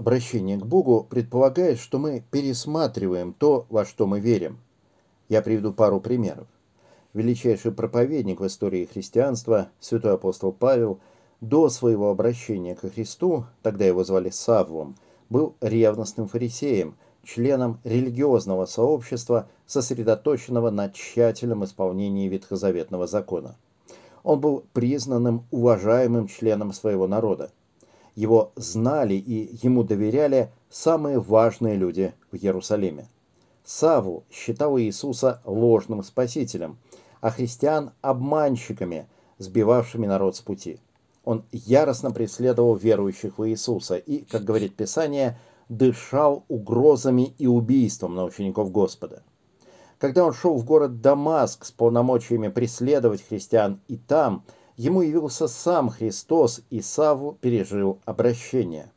Обращение к Богу предполагает, что мы пересматриваем то, во что мы верим. Я приведу пару примеров. Величайший проповедник в истории христианства, святой апостол Павел, до своего обращения ко Христу, тогда его звали Саввом, был ревностным фарисеем, членом религиозного сообщества, сосредоточенного на тщательном исполнении ветхозаветного закона. Он был признанным уважаемым членом своего народа. Его знали и ему доверяли самые важные люди в Иерусалиме. Саву считал Иисуса ложным спасителем, а христиан – обманщиками, сбивавшими народ с пути. Он яростно преследовал верующих в Иисуса и, как говорит Писание, дышал угрозами и убийством на учеников Господа. Когда он шел в город Дамаск с полномочиями преследовать христиан и там – ему явился сам Христос, и Саву пережил обращение.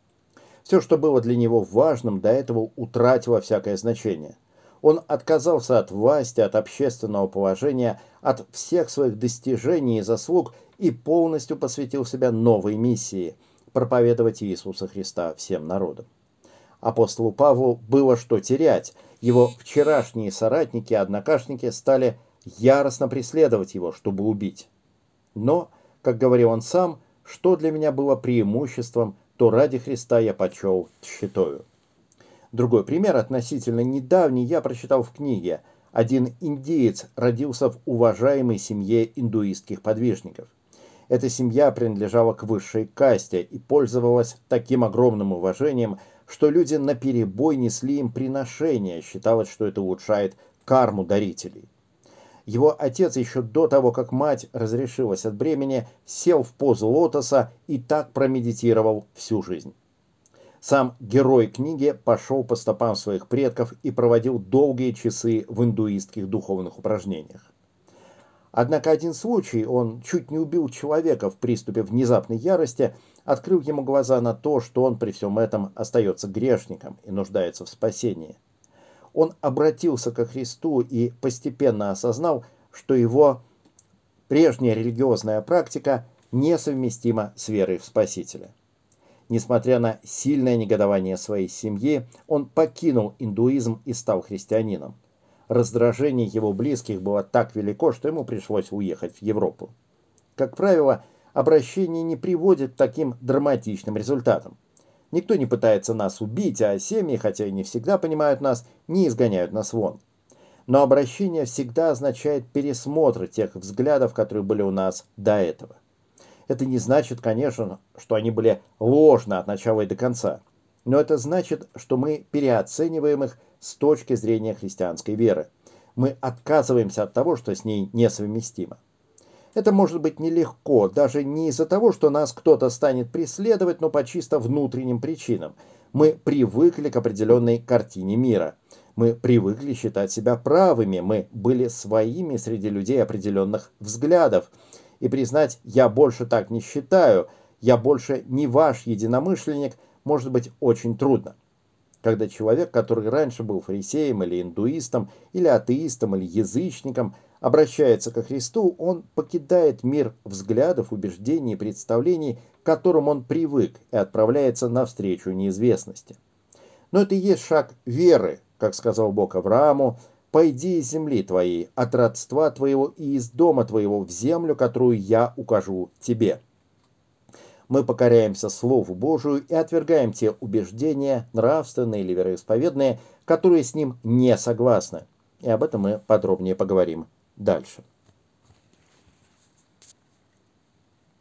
Все, что было для него важным, до этого утратило всякое значение. Он отказался от власти, от общественного положения, от всех своих достижений и заслуг и полностью посвятил себя новой миссии – проповедовать Иисуса Христа всем народам. Апостолу Павлу было что терять. Его вчерашние соратники и однокашники стали яростно преследовать его, чтобы убить. Но, как говорил он сам, что для меня было преимуществом, то ради Христа я почел тщетою. Другой пример, относительно недавний, я прочитал в книге. Один индеец родился в уважаемой семье индуистских подвижников. Эта семья принадлежала к высшей касте и пользовалась таким огромным уважением, что люди наперебой несли им приношения, считалось, что это улучшает карму дарителей. Его отец еще до того, как мать разрешилась от бремени, сел в позу лотоса и так промедитировал всю жизнь. Сам герой книги пошел по стопам своих предков и проводил долгие часы в индуистских духовных упражнениях. Однако один случай, он чуть не убил человека в приступе внезапной ярости, открыл ему глаза на то, что он при всем этом остается грешником и нуждается в спасении он обратился ко Христу и постепенно осознал, что его прежняя религиозная практика несовместима с верой в Спасителя. Несмотря на сильное негодование своей семьи, он покинул индуизм и стал христианином. Раздражение его близких было так велико, что ему пришлось уехать в Европу. Как правило, обращение не приводит к таким драматичным результатам. Никто не пытается нас убить, а семьи, хотя и не всегда понимают нас, не изгоняют нас вон. Но обращение всегда означает пересмотр тех взглядов, которые были у нас до этого. Это не значит, конечно, что они были ложны от начала и до конца. Но это значит, что мы переоцениваем их с точки зрения христианской веры. Мы отказываемся от того, что с ней несовместимо. Это может быть нелегко, даже не из-за того, что нас кто-то станет преследовать, но по чисто внутренним причинам. Мы привыкли к определенной картине мира. Мы привыкли считать себя правыми, мы были своими среди людей определенных взглядов. И признать «я больше так не считаю», «я больше не ваш единомышленник» может быть очень трудно. Когда человек, который раньше был фарисеем или индуистом, или атеистом, или язычником, обращается ко Христу, он покидает мир взглядов, убеждений и представлений, к которым он привык, и отправляется навстречу неизвестности. Но это и есть шаг веры, как сказал Бог Аврааму, «Пойди из земли твоей, от родства твоего и из дома твоего в землю, которую я укажу тебе». Мы покоряемся Слову Божию и отвергаем те убеждения, нравственные или вероисповедные, которые с ним не согласны. И об этом мы подробнее поговорим дальше.